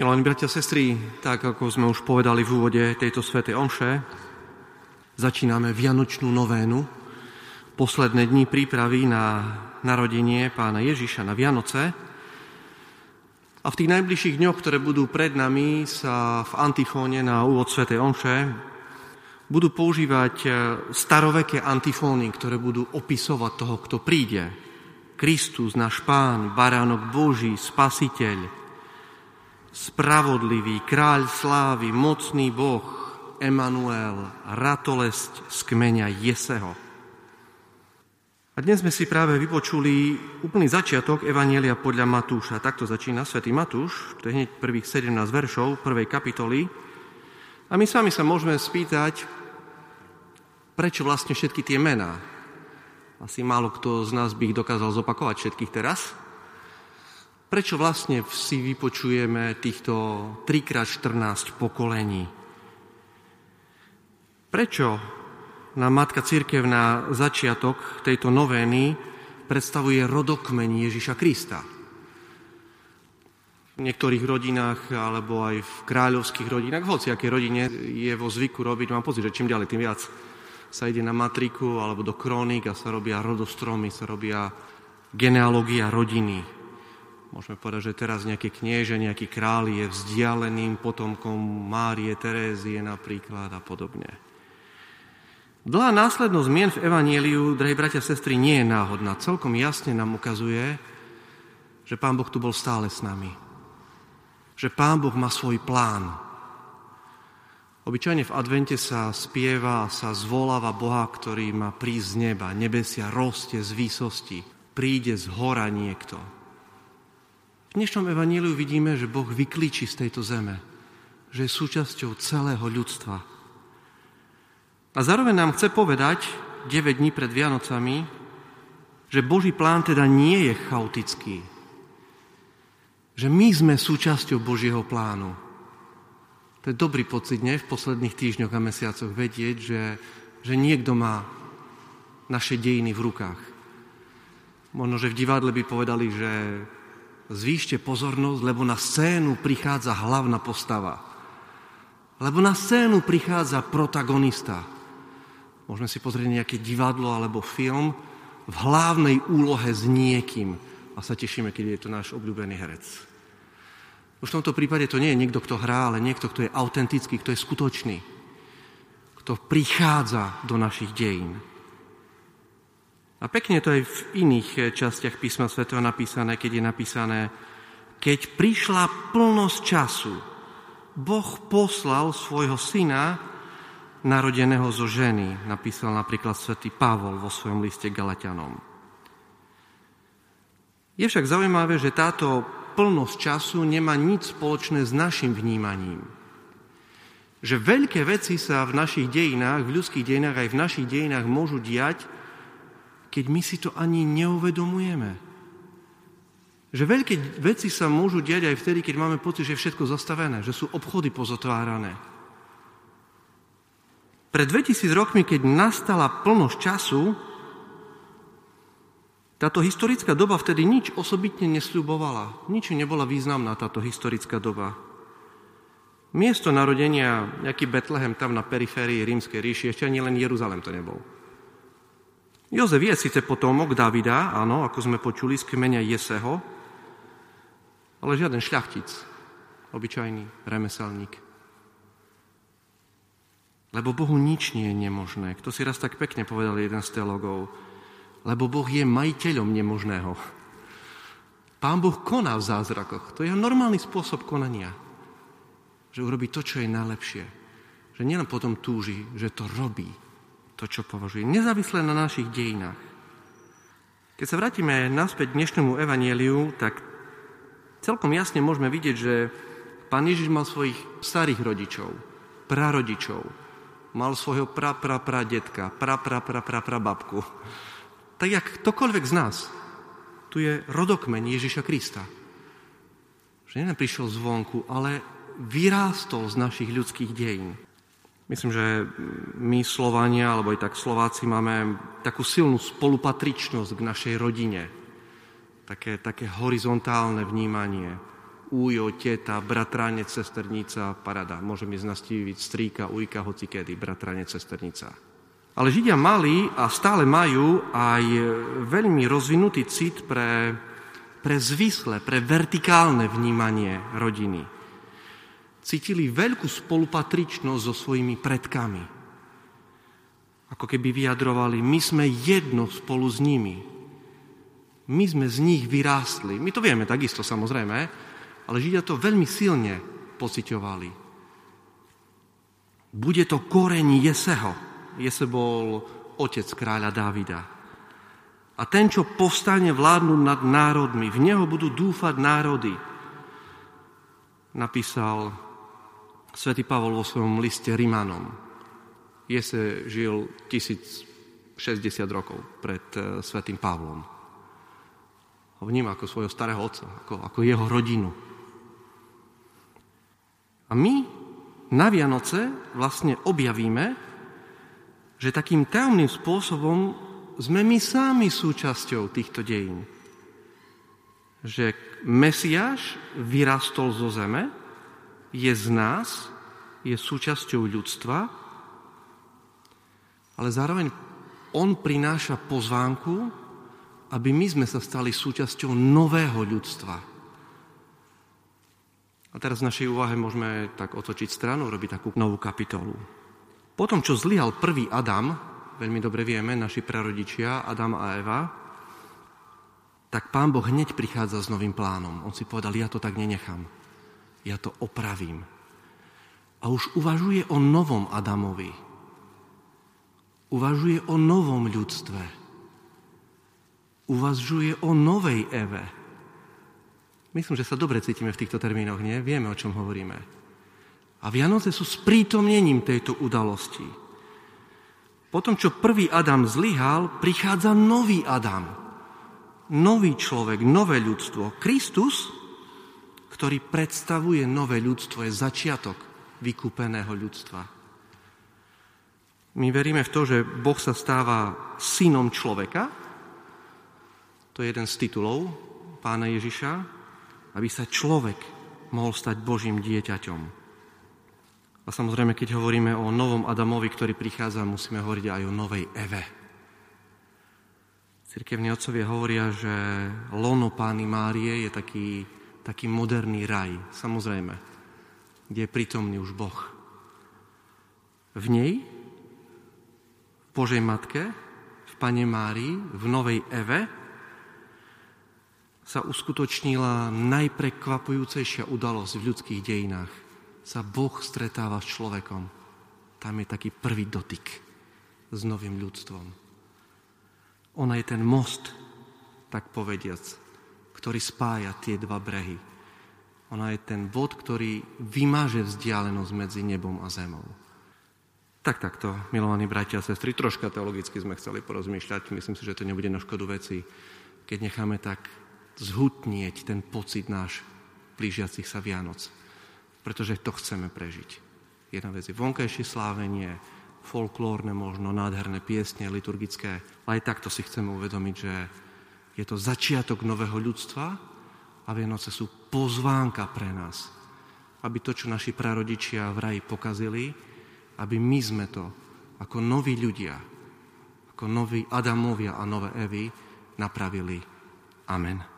Milení bratia a sestry, tak ako sme už povedali v úvode tejto svätej omše, začíname Vianočnú novénu, posledné dni prípravy na narodenie pána Ježiša na Vianoce. A v tých najbližších dňoch, ktoré budú pred nami, sa v antifóne na úvod svätej omše budú používať staroveké antifóny, ktoré budú opisovať toho, kto príde. Kristus, náš pán, baránok Boží, spasiteľ, spravodlivý, kráľ slávy, mocný Boh, Emanuel, ratolesť z kmeňa Jeseho. A dnes sme si práve vypočuli úplný začiatok Evanielia podľa Matúša. Takto začína svätý Matúš, to je hneď prvých 17 veršov prvej kapitoly. A my sami sa môžeme spýtať, prečo vlastne všetky tie mená. Asi málo kto z nás by ich dokázal zopakovať všetkých teraz. Prečo vlastne si vypočujeme týchto 3x14 pokolení? Prečo nám Matka Církev na začiatok tejto novény predstavuje rodokmeň Ježiša Krista? V niektorých rodinách, alebo aj v kráľovských rodinách, v hociakej rodine je vo zvyku robiť, mám pocit, že čím ďalej, tým viac sa ide na matriku alebo do krónik a sa robia rodostromy, sa robia genealógia rodiny, Môžeme povedať, že teraz nejaký knieže, nejaký král je vzdialeným potomkom Márie, Terézie napríklad a podobne. Dlhá následnosť zmien v Evanieliu, drahí bratia a sestry, nie je náhodná. Celkom jasne nám ukazuje, že Pán Boh tu bol stále s nami. Že Pán Boh má svoj plán. Obyčajne v advente sa spieva, sa zvoláva Boha, ktorý má prísť z neba, nebesia roste z výsosti, príde z hora niekto. V dnešnom evaníliu vidíme, že Boh vyklíči z tejto zeme, že je súčasťou celého ľudstva. A zároveň nám chce povedať 9 dní pred Vianocami, že Boží plán teda nie je chaotický. Že my sme súčasťou Božieho plánu. To je dobrý pocit, nie? V posledných týždňoch a mesiacoch vedieť, že, že niekto má naše dejiny v rukách. Možno, že v divadle by povedali, že zvýšte pozornosť, lebo na scénu prichádza hlavná postava. Lebo na scénu prichádza protagonista. Môžeme si pozrieť nejaké divadlo alebo film v hlavnej úlohe s niekým a sa tešíme, keď je to náš obľúbený herec. Už v tomto prípade to nie je niekto, kto hrá, ale niekto, kto je autentický, kto je skutočný, kto prichádza do našich dejín. A pekne to aj v iných eh, častiach písma svätého napísané, keď je napísané, keď prišla plnosť času, Boh poslal svojho syna, narodeného zo ženy, napísal napríklad svätý Pavol vo svojom liste Galatianom. Je však zaujímavé, že táto plnosť času nemá nič spoločné s našim vnímaním. Že veľké veci sa v našich dejinách, v ľudských dejinách aj v našich dejinách môžu diať, keď my si to ani neuvedomujeme. Že veľké veci sa môžu diať aj vtedy, keď máme pocit, že je všetko zastavené, že sú obchody pozotvárané. Pred 2000 rokmi, keď nastala plnosť času, táto historická doba vtedy nič osobitne nesľubovala. Nič nebola významná táto historická doba. Miesto narodenia, nejaký Betlehem tam na periférii rímskej ríši, ešte ani len Jeruzalem to nebol. Jozef je síce potomok Davida, áno, ako sme počuli z kmeňa Jeseho, ale žiaden šľachtic, obyčajný remeselník. Lebo Bohu nič nie je nemožné. Kto si raz tak pekne povedal jeden z teologov, lebo Boh je majiteľom nemožného. Pán Boh koná v zázrakoch. To je normálny spôsob konania. Že urobí to, čo je najlepšie. Že nielen potom túži, že to robí to, čo považuje. Nezávisle na našich dejinách. Keď sa vrátime naspäť k dnešnému evanieliu, tak celkom jasne môžeme vidieť, že pán Ježiš mal svojich starých rodičov, prarodičov, mal svojho pra, pra, pra detka, pra, pra, pra, babku. Tak jak ktokoľvek z nás, tu je rodokmeň Ježiša Krista. Že nielen prišiel zvonku, ale vyrástol z našich ľudských dejín. Myslím, že my Slovania, alebo aj tak Slováci, máme takú silnú spolupatričnosť k našej rodine. Také, také horizontálne vnímanie. újo, teta, bratranec, sesternica, parada. Môžem ísť nastíviť strýka, ujka, hocikedy, bratranec, sesternica. Ale Židia mali a stále majú aj veľmi rozvinutý cit pre, pre zvisle, pre vertikálne vnímanie rodiny. Cítili veľkú spolupatričnosť so svojimi predkami. Ako keby vyjadrovali, my sme jedno spolu s nimi. My sme z nich vyrástli. My to vieme takisto samozrejme, ale Židia to veľmi silne pociťovali. Bude to koreň Jeseho. Jese bol otec kráľa Dávida. A ten, čo povstane vládnuť nad národmi, v neho budú dúfať národy. Napísal svätý Pavol vo svojom liste Rimanom. Jese žil 1060 rokov pred eh, svätým Pavlom. Ho vníma ako svojho starého otca, ako, ako jeho rodinu. A my na Vianoce vlastne objavíme, že takým tajomným spôsobom sme my sami súčasťou týchto dejín. Že Mesiáš vyrastol zo zeme, je z nás, je súčasťou ľudstva, ale zároveň on prináša pozvánku, aby my sme sa stali súčasťou nového ľudstva. A teraz v našej úvahe môžeme tak otočiť stranu, robiť takú novú kapitolu. Potom, čo zlyhal prvý Adam, veľmi dobre vieme, naši prarodičia, Adam a Eva, tak pán Boh hneď prichádza s novým plánom. On si povedal, ja to tak nenechám. Ja to opravím. A už uvažuje o novom Adamovi. Uvažuje o novom ľudstve. Uvažuje o novej Eve Myslím, že sa dobre cítime v týchto termínoch, nie? Vieme, o čom hovoríme. A Vianoce sú sprítomnením tejto udalosti. Potom, čo prvý Adam zlyhal, prichádza nový Adam. Nový človek, nové ľudstvo. Kristus, ktorý predstavuje nové ľudstvo, je začiatok vykúpeného ľudstva. My veríme v to, že Boh sa stáva synom človeka. To je jeden z titulov pána Ježiša aby sa človek mohol stať Božím dieťaťom. A samozrejme, keď hovoríme o novom Adamovi, ktorý prichádza, musíme hovoriť aj o novej Eve. Cirkevní otcovia hovoria, že lono pány Márie je taký, taký moderný raj, samozrejme, kde je prítomný už Boh. V nej, v Božej Matke, v Pane Márii, v Novej Eve, sa uskutočnila najprekvapujúcejšia udalosť v ľudských dejinách. Sa Boh stretáva s človekom. Tam je taký prvý dotyk s novým ľudstvom. Ona je ten most, tak povediac, ktorý spája tie dva brehy. Ona je ten bod, ktorý vymáže vzdialenosť medzi nebom a zemou. Tak takto, milovaní bratia a sestry, troška teologicky sme chceli porozmýšľať. Myslím si, že to nebude na škodu veci, keď necháme tak zhutnieť ten pocit náš blížiacich sa Vianoc. Pretože to chceme prežiť. Jedna vec je vonkajšie slávenie, folklórne možno, nádherné piesne, liturgické, ale aj takto si chceme uvedomiť, že je to začiatok nového ľudstva a Vianoce sú pozvánka pre nás, aby to, čo naši prarodičia v raji pokazili, aby my sme to ako noví ľudia, ako noví Adamovia a nové Evy napravili. Amen.